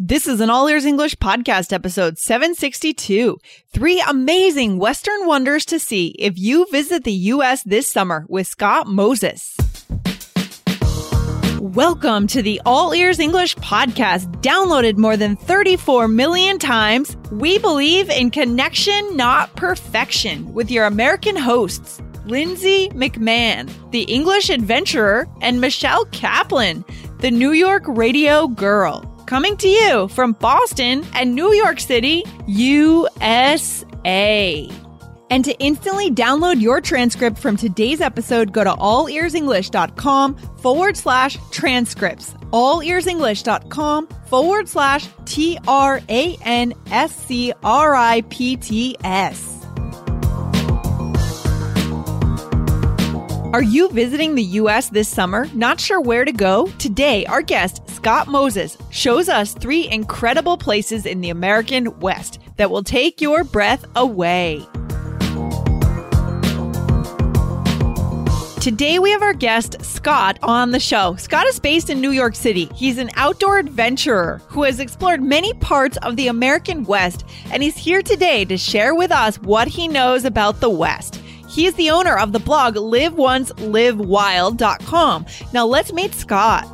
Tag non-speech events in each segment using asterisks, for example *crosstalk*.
This is an All Ears English podcast episode 762. Three amazing Western wonders to see if you visit the U.S. this summer with Scott Moses. Welcome to the All Ears English podcast, downloaded more than 34 million times. We believe in connection, not perfection, with your American hosts, Lindsay McMahon, the English adventurer, and Michelle Kaplan, the New York radio girl coming to you from Boston and New York City, USA. And to instantly download your transcript from today's episode, go to allearsenglish.com forward slash transcripts. Allearsenglish.com forward slash T R A N S C R I P T S. Are you visiting the US this summer? Not sure where to go? Today, our guest, Scott Moses, shows us three incredible places in the American West that will take your breath away. Today we have our guest, Scott, on the show. Scott is based in New York City. He's an outdoor adventurer who has explored many parts of the American West, and he's here today to share with us what he knows about the West. He is the owner of the blog liveonce.livewild.com. Now let's meet Scott.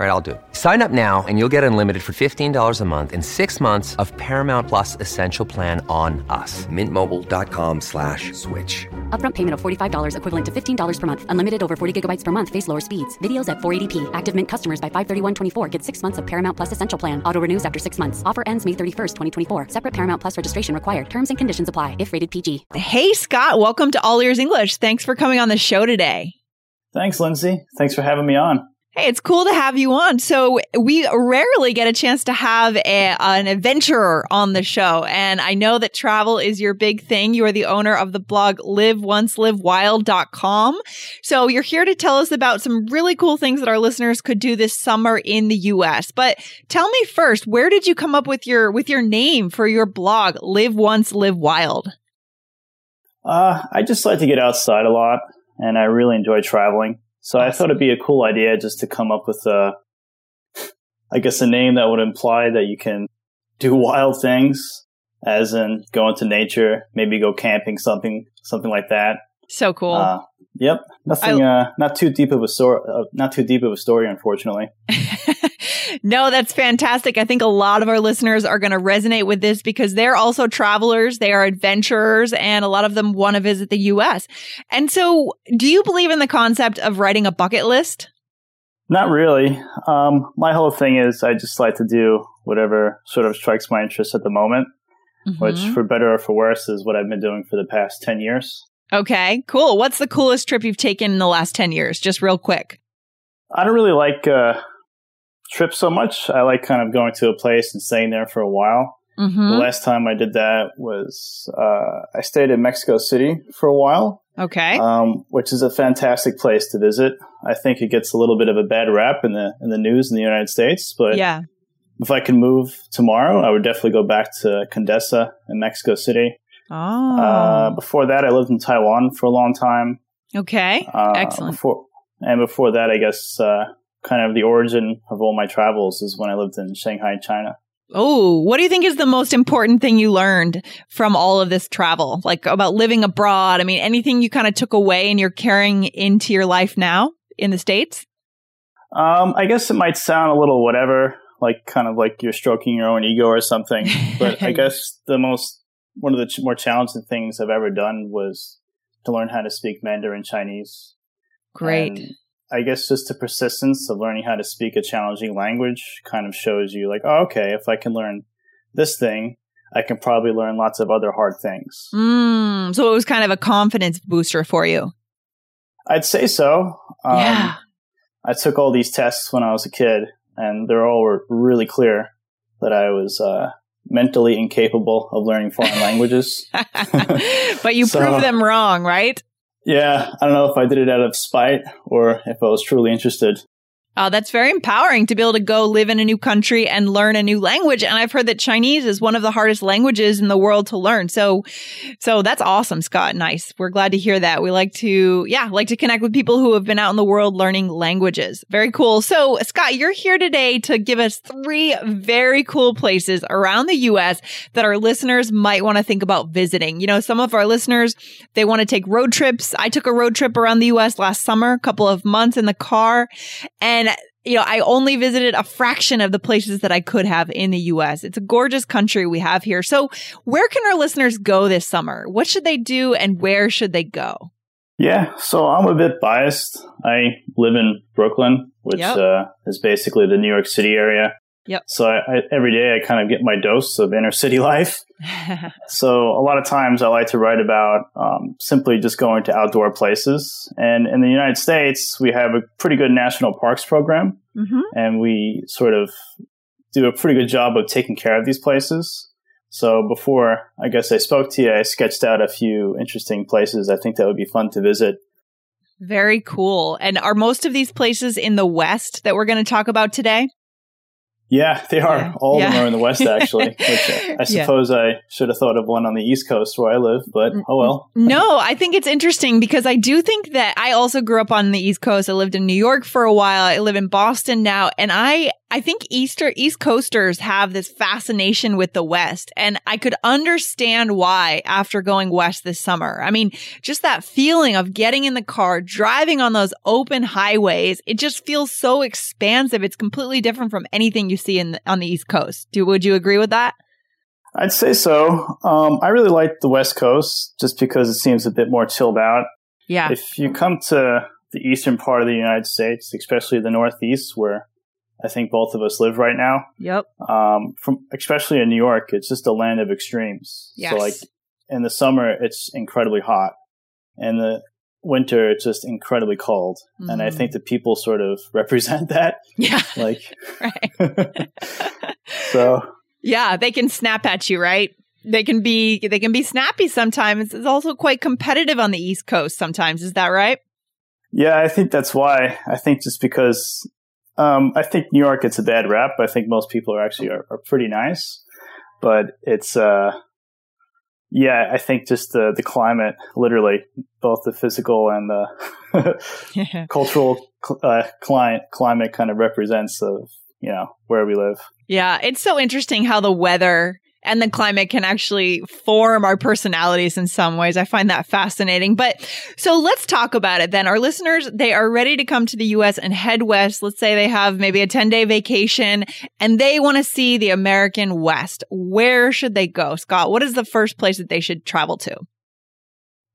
All right, I'll do it. Sign up now and you'll get unlimited for $15 a month in six months of Paramount Plus Essential Plan on us. Mintmobile.com slash switch. Upfront payment of $45 equivalent to $15 per month. Unlimited over 40 gigabytes per month. Face lower speeds. Videos at 480p. Active Mint customers by 531.24 get six months of Paramount Plus Essential Plan. Auto renews after six months. Offer ends May 31st, 2024. Separate Paramount Plus registration required. Terms and conditions apply if rated PG. Hey, Scott, welcome to All Ears English. Thanks for coming on the show today. Thanks, Lindsay. Thanks for having me on. Hey, it's cool to have you on. So we rarely get a chance to have a, an adventurer on the show. And I know that travel is your big thing. You are the owner of the blog liveoncelivewild.com. So you're here to tell us about some really cool things that our listeners could do this summer in the US. But tell me first, where did you come up with your, with your name for your blog, Live Once, Live Wild? Uh, I just like to get outside a lot and I really enjoy traveling. So awesome. I thought it'd be a cool idea just to come up with a, I guess a name that would imply that you can do *laughs* wild things, as in go into nature, maybe go camping, something, something like that. So cool. Uh, yep. Nothing, I, uh, not too deep of a story, uh, not too deep of a story, unfortunately. *laughs* no, that's fantastic. I think a lot of our listeners are going to resonate with this because they're also travelers, they are adventurers, and a lot of them want to visit the US. And so, do you believe in the concept of writing a bucket list? Not really. Um, my whole thing is I just like to do whatever sort of strikes my interest at the moment, mm-hmm. which, for better or for worse, is what I've been doing for the past 10 years. Okay, cool. What's the coolest trip you've taken in the last 10 years? Just real quick. I don't really like uh, trip so much. I like kind of going to a place and staying there for a while. Mm-hmm. The last time I did that was uh, I stayed in Mexico City for a while. Okay, um, which is a fantastic place to visit. I think it gets a little bit of a bad rap in the in the news in the United States, but yeah, if I can move tomorrow, I would definitely go back to Condesa in Mexico City. Oh, uh, before that, I lived in Taiwan for a long time. Okay, uh, excellent. Before, and before that, I guess uh, kind of the origin of all my travels is when I lived in Shanghai, China. Oh, what do you think is the most important thing you learned from all of this travel? Like about living abroad? I mean, anything you kind of took away and you're carrying into your life now in the States? Um, I guess it might sound a little whatever, like kind of like you're stroking your own ego or something. But I *laughs* guess the most, one of the ch- more challenging things I've ever done was to learn how to speak Mandarin Chinese. Great. And I guess just the persistence of learning how to speak a challenging language kind of shows you like, oh, okay, if I can learn this thing, I can probably learn lots of other hard things. Mm, so it was kind of a confidence booster for you. I'd say so. Um, yeah. I took all these tests when I was a kid, and they're all were really clear that I was uh, mentally incapable of learning foreign *laughs* languages. but you *laughs* so, proved them wrong, right? Yeah, I don't know if I did it out of spite or if I was truly interested. Oh, that's very empowering to be able to go live in a new country and learn a new language. And I've heard that Chinese is one of the hardest languages in the world to learn. So, so that's awesome, Scott. Nice. We're glad to hear that. We like to, yeah, like to connect with people who have been out in the world learning languages. Very cool. So, Scott, you're here today to give us three very cool places around the U.S. that our listeners might want to think about visiting. You know, some of our listeners, they want to take road trips. I took a road trip around the U.S. last summer, a couple of months in the car. And you know, I only visited a fraction of the places that I could have in the US. It's a gorgeous country we have here. So, where can our listeners go this summer? What should they do and where should they go? Yeah, so I'm a bit biased. I live in Brooklyn, which yep. uh, is basically the New York City area. Yep. So I, every day I kind of get my dose of inner city *laughs* life. *laughs* so a lot of times I like to write about um, simply just going to outdoor places. And in the United States, we have a pretty good national parks program, mm-hmm. and we sort of do a pretty good job of taking care of these places. So before I guess I spoke to you, I sketched out a few interesting places I think that would be fun to visit. Very cool. And are most of these places in the West that we're going to talk about today? Yeah, they are. Yeah. All yeah. of them are in the West, actually. *laughs* which I suppose yeah. I should have thought of one on the East Coast where I live, but oh well. no, I think it's interesting because I do think that I also grew up on the East Coast. I lived in New York for a while. I live in Boston now, and I I think Easter East Coasters have this fascination with the West, and I could understand why after going west this summer. I mean, just that feeling of getting in the car, driving on those open highways, it just feels so expansive. It's completely different from anything you see in the, on the East Coast. Do would you agree with that? I'd say so. Um, I really like the West Coast just because it seems a bit more chilled out. Yeah. If you come to the eastern part of the United States, especially the Northeast, where I think both of us live right now. Yep. Um, from especially in New York, it's just a land of extremes. Yes. So like in the summer, it's incredibly hot, and the winter it's just incredibly cold. Mm-hmm. And I think mm-hmm. the people sort of *laughs* represent that. Yeah. Like. *laughs* right. *laughs* so. Yeah, they can snap at you, right? They can be they can be snappy sometimes. It's also quite competitive on the East Coast sometimes. Is that right? Yeah, I think that's why. I think just because um, I think New York gets a bad rap. I think most people are actually are, are pretty nice, but it's uh, yeah. I think just the the climate, literally, both the physical and the *laughs* *laughs* cultural uh, climate climate kind of represents of you know where we live. Yeah, it's so interesting how the weather and the climate can actually form our personalities in some ways. I find that fascinating. But so let's talk about it then. Our listeners, they are ready to come to the US and head west. Let's say they have maybe a 10 day vacation and they want to see the American West. Where should they go? Scott, what is the first place that they should travel to?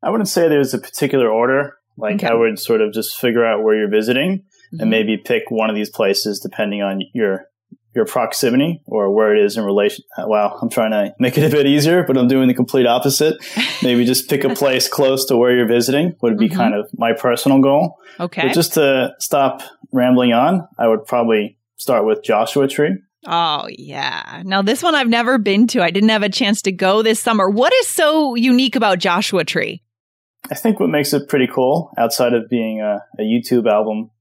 I wouldn't say there's a particular order. Like okay. I would sort of just figure out where you're visiting mm-hmm. and maybe pick one of these places depending on your your proximity or where it is in relation. Wow, I'm trying to make it a bit easier, but I'm doing the complete opposite. *laughs* Maybe just pick a place close to where you're visiting would be mm-hmm. kind of my personal goal. Okay. But just to stop rambling on, I would probably start with Joshua Tree. Oh, yeah. Now, this one I've never been to. I didn't have a chance to go this summer. What is so unique about Joshua Tree? I think what makes it pretty cool, outside of being a, a U2 album,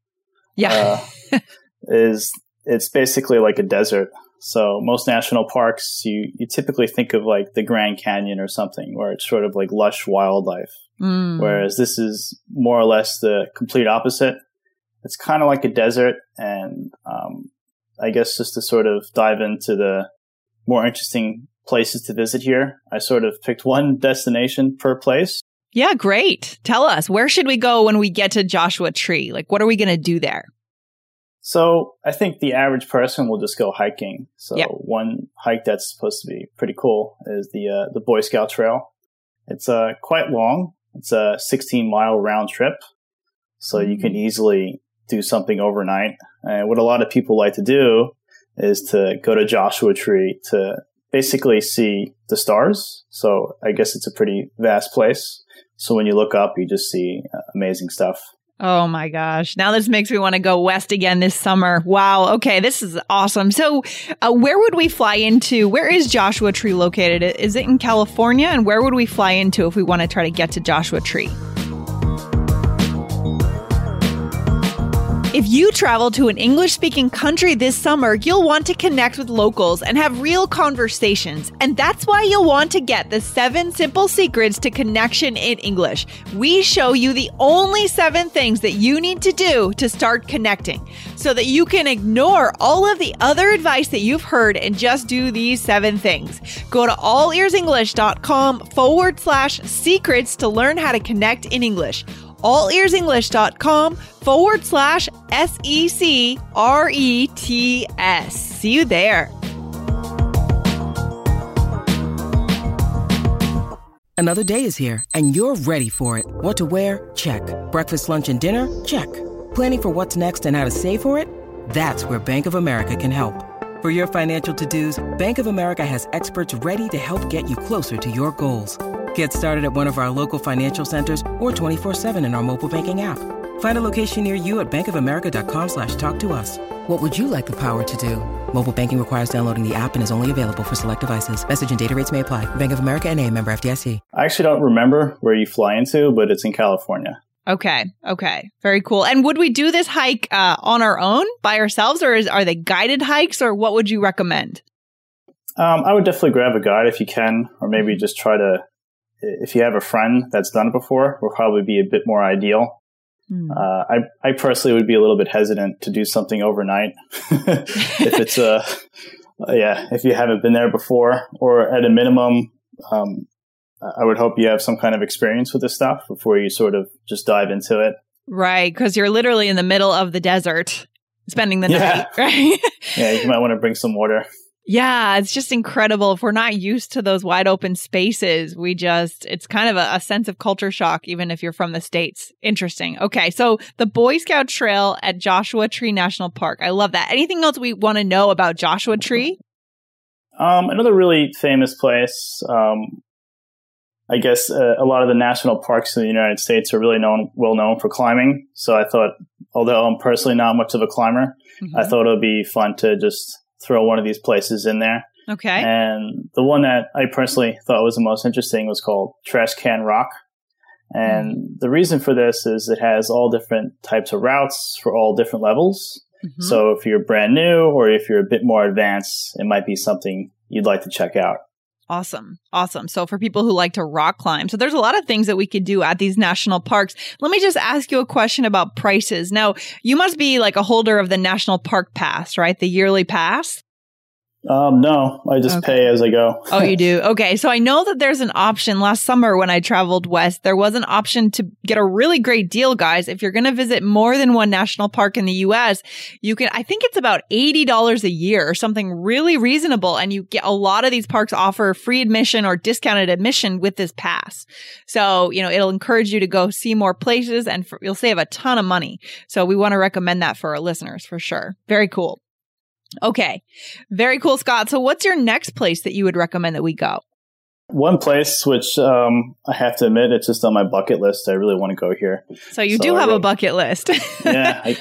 yeah, uh, *laughs* is it's basically like a desert. So most national parks, you, you typically think of like the Grand Canyon or something, where it's sort of like lush wildlife. Mm. Whereas this is more or less the complete opposite. It's kind of like a desert. And um, I guess just to sort of dive into the more interesting places to visit here, I sort of picked one *laughs* destination per place. Yeah, great. Tell us, where should we go when we get to Joshua Tree? Like, what are we going to do there? So I think the average person will just go hiking. So yep. one hike that's supposed to be pretty cool is the uh, the Boy Scout Trail. It's uh, quite long. It's a 16 mile round trip, so you can mm. easily do something overnight. And what a lot of people like to do is to go to Joshua Tree to basically see the stars. So I guess it's a pretty vast place. So when you look up, you just see uh, amazing stuff. Oh my gosh. Now this makes me want to go west again this summer. Wow. Okay. This is awesome. So, uh, where would we fly into? Where is Joshua Tree located? Is it in California? And where would we fly into if we want to try to get to Joshua Tree? If you travel to an English speaking country this summer, you'll want to connect with locals and have real conversations. And that's why you'll want to get the seven simple secrets to connection in English. We show you the only seven things that you need to do to start connecting so that you can ignore all of the other advice that you've heard and just do these seven things. Go to allearsenglish.com forward slash secrets to learn how to connect in English allearsenglish.com forward slash S E C R E T S. See you there. Another day is here, and you're ready for it. What to wear? Check. Breakfast, lunch, and dinner? Check. Planning for what's next and how to save for it? That's where Bank of America can help. For your financial to dos, Bank of America has experts ready to help get you closer to your goals. Get started at one of our local financial centers or 24-7 in our mobile banking app. Find a location near you at bankofamerica.com slash talk to us. What would you like the power to do? Mobile banking requires downloading the app and is only available for select devices. Message and data rates may apply. Bank of America and a member FDIC. I actually don't remember where you fly into, but it's in California. Okay. Okay. Very cool. And would we do this hike uh, on our own by ourselves or is, are they guided hikes or what would you recommend? Um, I would definitely grab a guide if you can, or maybe just try to if you have a friend that's done it before, will probably be a bit more ideal. Hmm. Uh, I, I personally would be a little bit hesitant to do something overnight *laughs* if it's a, yeah, if you haven't been there before, or at a minimum, um, I would hope you have some kind of experience with this stuff before you sort of just dive into it. Right, because you're literally in the middle of the desert, spending the yeah. night. *laughs* Right? yeah, you might want to bring some water. Yeah, it's just incredible. If we're not used to those wide open spaces, we just, it's kind of a, a, sense of culture shock, even if you're from the States. Interesting. Okay. So the Boy Scout Trail at Joshua Tree National Park. I love that. Anything else we want to know about Joshua Tree? Um, another really famous place. Um, I guess uh, a lot of the national parks in the United States are really known, well known for climbing. So I thought, although I'm personally not much of a climber, mm-hmm. I thought it would be fun to just throw one of these places in there. Okay. And the one that I personally thought was the most interesting was called Trash Can Rock. And mm. the reason for this is it has all different types of routes for all different levels. Mm-hmm. So if you're brand new or if you're a bit more advanced, it might be something you'd like to check out. Awesome. Awesome. So for people who like to rock climb, so there's a lot of things that we could do at these national parks. Let me just ask you a question about prices. Now, you must be like a holder of the national park pass, right? The yearly pass? Um, no, I just okay. pay as I go. oh, you do? *laughs* Okay. So I know that there's an option last summer when I traveled west. There was an option to get a really great deal, guys. If you're going to visit more than one national park in the US, you can, I think it's about $80 a year or something really reasonable. And you get a lot of these parks offer free admission or discounted admission with this pass. So, you know, it'll encourage you to go see more places and for, you'll save a ton of money. So we want to recommend that for our listeners for sure. Very cool. Okay. Very cool, Scott. So what's your next place that you would recommend that we go? One place which um, I have to admit, it's just on my bucket list. I really want to go here. So you so do have a bucket list. *laughs* yeah, I,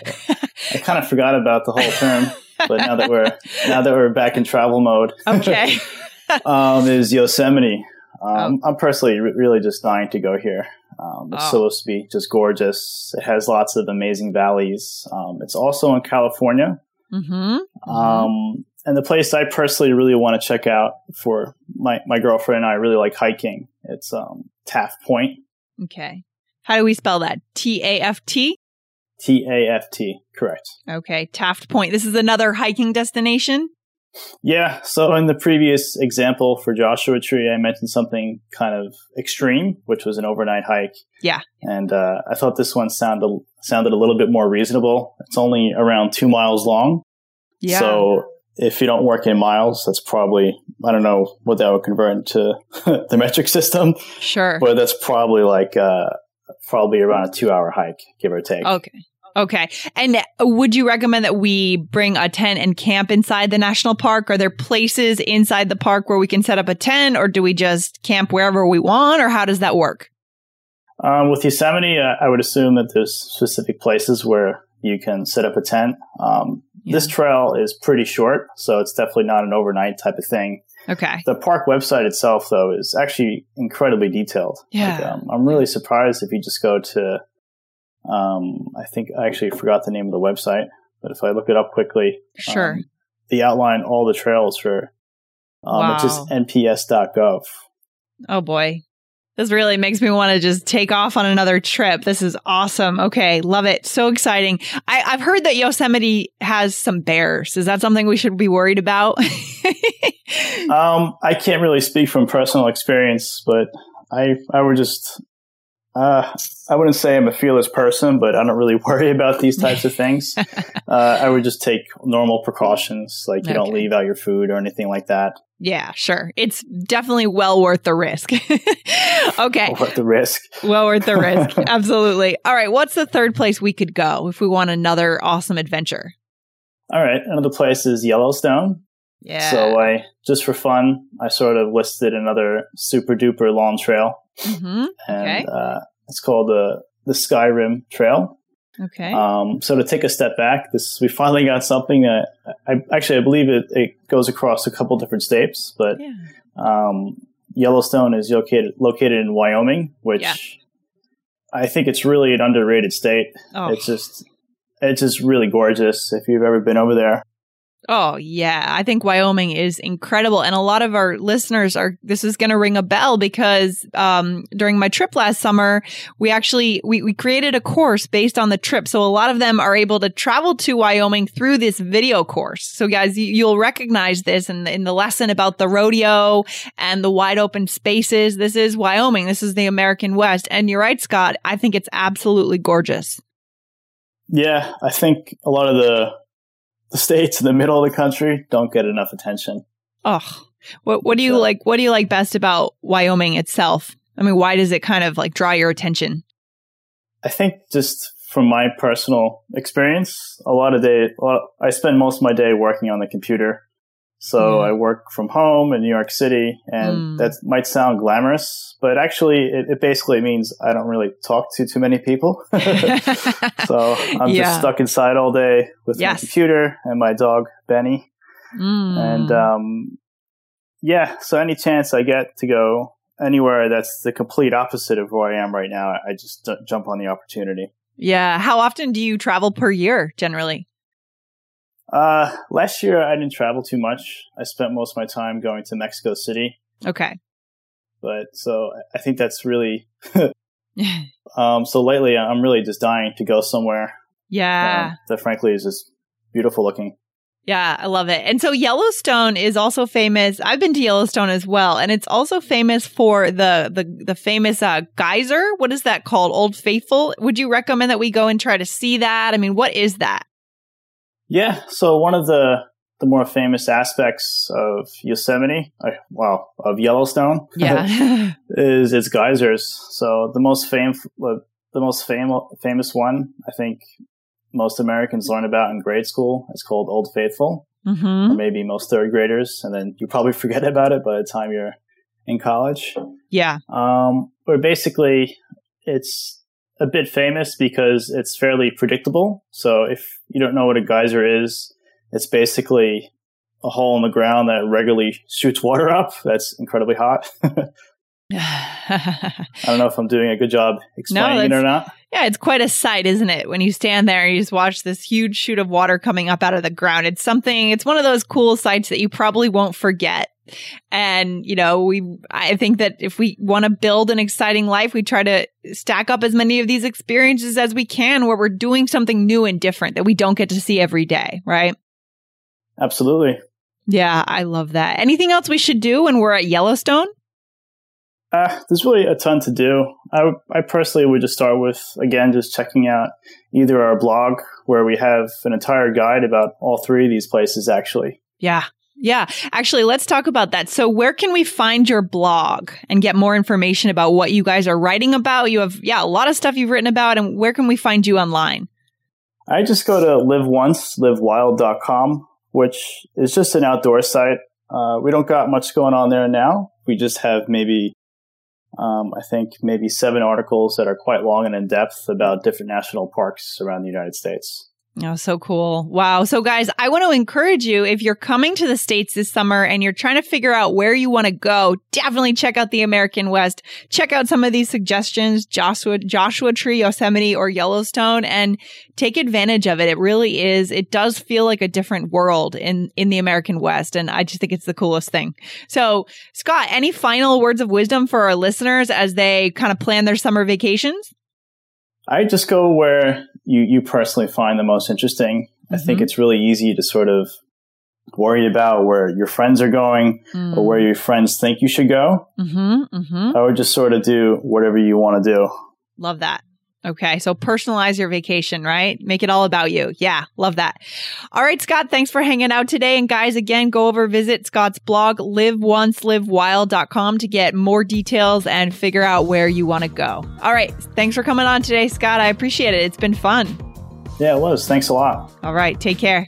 I kind of forgot about the whole term, but now that we're now that we're back in travel mode, okay, *laughs* *laughs* um, is Yosemite. Um, oh. I'm personally re- really just dying to go here. Um, it's oh. supposed to be just gorgeous. It has lots of amazing valleys. Um, it's also in California, Mm-hmm. Um, mm-hmm. and the place I personally really want to check out for my, my girlfriend and I really like hiking. It's um, Taft Point. Okay. How do we spell that? T A F T? T A F T, correct. Okay. Taft Point. This is another hiking destination? Yeah. So in the previous example for Joshua Tree, I mentioned something kind of extreme, which was an overnight hike. Yeah. And uh, I thought this one sounded sounded a little bit more reasonable. It's only around two miles long. Yeah. So if you don't work in miles, that's probably I don't know what that would convert into *laughs* the metric system. Sure. But that's probably like uh, probably around a two hour hike, give or take. Okay. Okay. And would you recommend that we bring a tent and camp inside the national park? Are there places inside the park where we can set up a tent or do we just camp wherever we want or how does that work? Um, with Yosemite, uh, I would assume that there's specific places where you can set up a tent. Um, yeah. This trail is pretty short, so it's definitely not an overnight type of thing. Okay. The park website itself, though, is actually incredibly detailed. Yeah. Like, um, I'm really surprised if you just go to Um, I think I actually forgot the name of the website, but if I look it up quickly, Sure. um, they outline all the trails for. Um, It's just Wow. nps.gov. Oh boy. This really makes me want to just take off on another trip. This is awesome. Okay, love it. So exciting. I, I've heard that Yosemite has some bears. Is that something we should be worried about? *laughs* Um, I can't really speak from personal experience, but I I would just uh, I wouldn't say I'm a fearless person, but I don't really *laughs* worry about these types of things. *laughs* uh, I would just take normal precautions, like you don't leave out your food or anything like that. yeah, sure. It's definitely well worth the risk. *laughs* okay, What the risk? well worth the risk. Absolutely. All right, what's the third place we could go if we want another awesome adventure? All right, another place is Yellowstone. Yeah. So I just for fun, I sort of listed another super duper long trail, hmm and Okay. uh, it's called the the Skyrim Trail. Okay. Um, so to take a step back, this we finally got something that I actually I believe it, it goes across a couple different states, but yeah. um, Yellowstone is located located in Wyoming, which Yeah. I think it's really an underrated state. Oh. It's just it's just really gorgeous. If you've ever been over there, Oh, yeah. I think Wyoming is incredible. And a lot of our listeners are, this is going to ring a bell because, um, during my trip last summer, we actually, we, we created a course based on the trip. So a lot of them are able to travel to Wyoming through this video course. So guys, you, you'll recognize this in, in the lesson about the rodeo and the wide open spaces. This is Wyoming. This is the American West. And you're right, Scott. I think it's absolutely gorgeous. yeah, I think a lot of the the states in the middle of the country don't get enough attention. Oh, what what do you So- like? What do you like best about Wyoming itself? I mean, why does it kind of like draw your attention? I think just from my personal experience, a lot of day, well, I spend most of my day working on the computer. So Mm. I work from home in New York City, and Mm. that might sound glamorous, but actually, it, it basically means I don't really talk to too many people. *laughs* *laughs* so I'm Yeah. just stuck inside all day with my computer and my dog Benny, Mm. and um, yeah. So any chance I get to go anywhere that's the complete opposite of where I am right now, I just jump on the opportunity. yeah, how often do you travel per year generally? Uh, last year I didn't travel too much. I spent most of my time going to Mexico City, Okay. but so I think that's really. *laughs* um, so lately I'm really just dying to go somewhere yeah. um, that frankly is just beautiful looking. Yeah, I love it. And so Yellowstone is also famous. I've been to Yellowstone as well, and it's also famous for the the the famous uh, geyser. What is that called? Old Faithful. Would you recommend that we go and try to see that? I mean, what is that? Yeah. So one of the the more famous aspects of Yosemite, uh, well, of Yellowstone, Yeah. *laughs* *laughs* is its geysers. So the most fam- uh, the most fam- famous one, I think most Americans learn about in grade school. is called Old Faithful, hmm or maybe most third graders, and then you probably *laughs* forget about it by the time you're in college. Yeah. Um, where basically it's a bit famous because it's fairly predictable. So if you don't know what a geyser is, it's basically a hole in the ground that regularly shoots water up. That's incredibly hot. *laughs* I don't know if I'm doing a good job *laughs* explaining it or not. Yeah, it's quite a sight, isn't it? When you stand there and you just watch this huge shoot of water coming up out of the ground. It's something, it's one of those cool sights that you probably won't forget. And, you know, we, I think that if we want to build an exciting life, we try to stack up as many of these experiences as we can where we're doing something new and different that we don't get to see every day, right? Absolutely. Yeah, I love that. Anything else we should do when we're at Yellowstone? Uh, there's really a ton to do. I, I personally would just start with, again, just checking out either our blog, where we have an entire guide about all three of these places, actually. Yeah. Yeah. Actually, let's talk about that. So, where can we find your blog and get more information about what you guys are writing about? You have, yeah, a lot of stuff you've written about. And where can we find you online? I just go to liveonce, livewild.com, which is just an outdoor site. Uh, we don't got much going on there now. We just have maybe, um, I think, maybe seven articles that are quite long and in depth about different national parks around the United States. Oh, so cool. Wow. So guys, I want to encourage you if you're coming to the States this summer and you're trying to figure out where you want to go, definitely check out the American West. Check out some of these suggestions, Joshua, Joshua Tree, Yosemite, or Yellowstone and take advantage of it. It really is. It does feel like a different world in, in the American West. And I just think it's the coolest thing. So Scott, any final words of wisdom for our listeners as they kind of plan their summer vacations? I just go where you, you personally find the most interesting. Mm-hmm. I think mm-hmm. it's really easy to sort of worry about where your friends are going mm. or where mm. your friends think you should go. Mm-hmm, mm-hmm. I would just sort of do whatever you want to do. Love that. Okay. So personalize your vacation, right? Make it all about you. Yeah. Love that. All right, Scott. Thanks for hanging out today. And guys, again, go over visit Scott's blog, liveoncelivewild.com to get more details and figure out where you want to go. All right. Thanks for coming on today, Scott. I appreciate it. It's been fun. Yeah, it was. Thanks a lot. All right. Take care.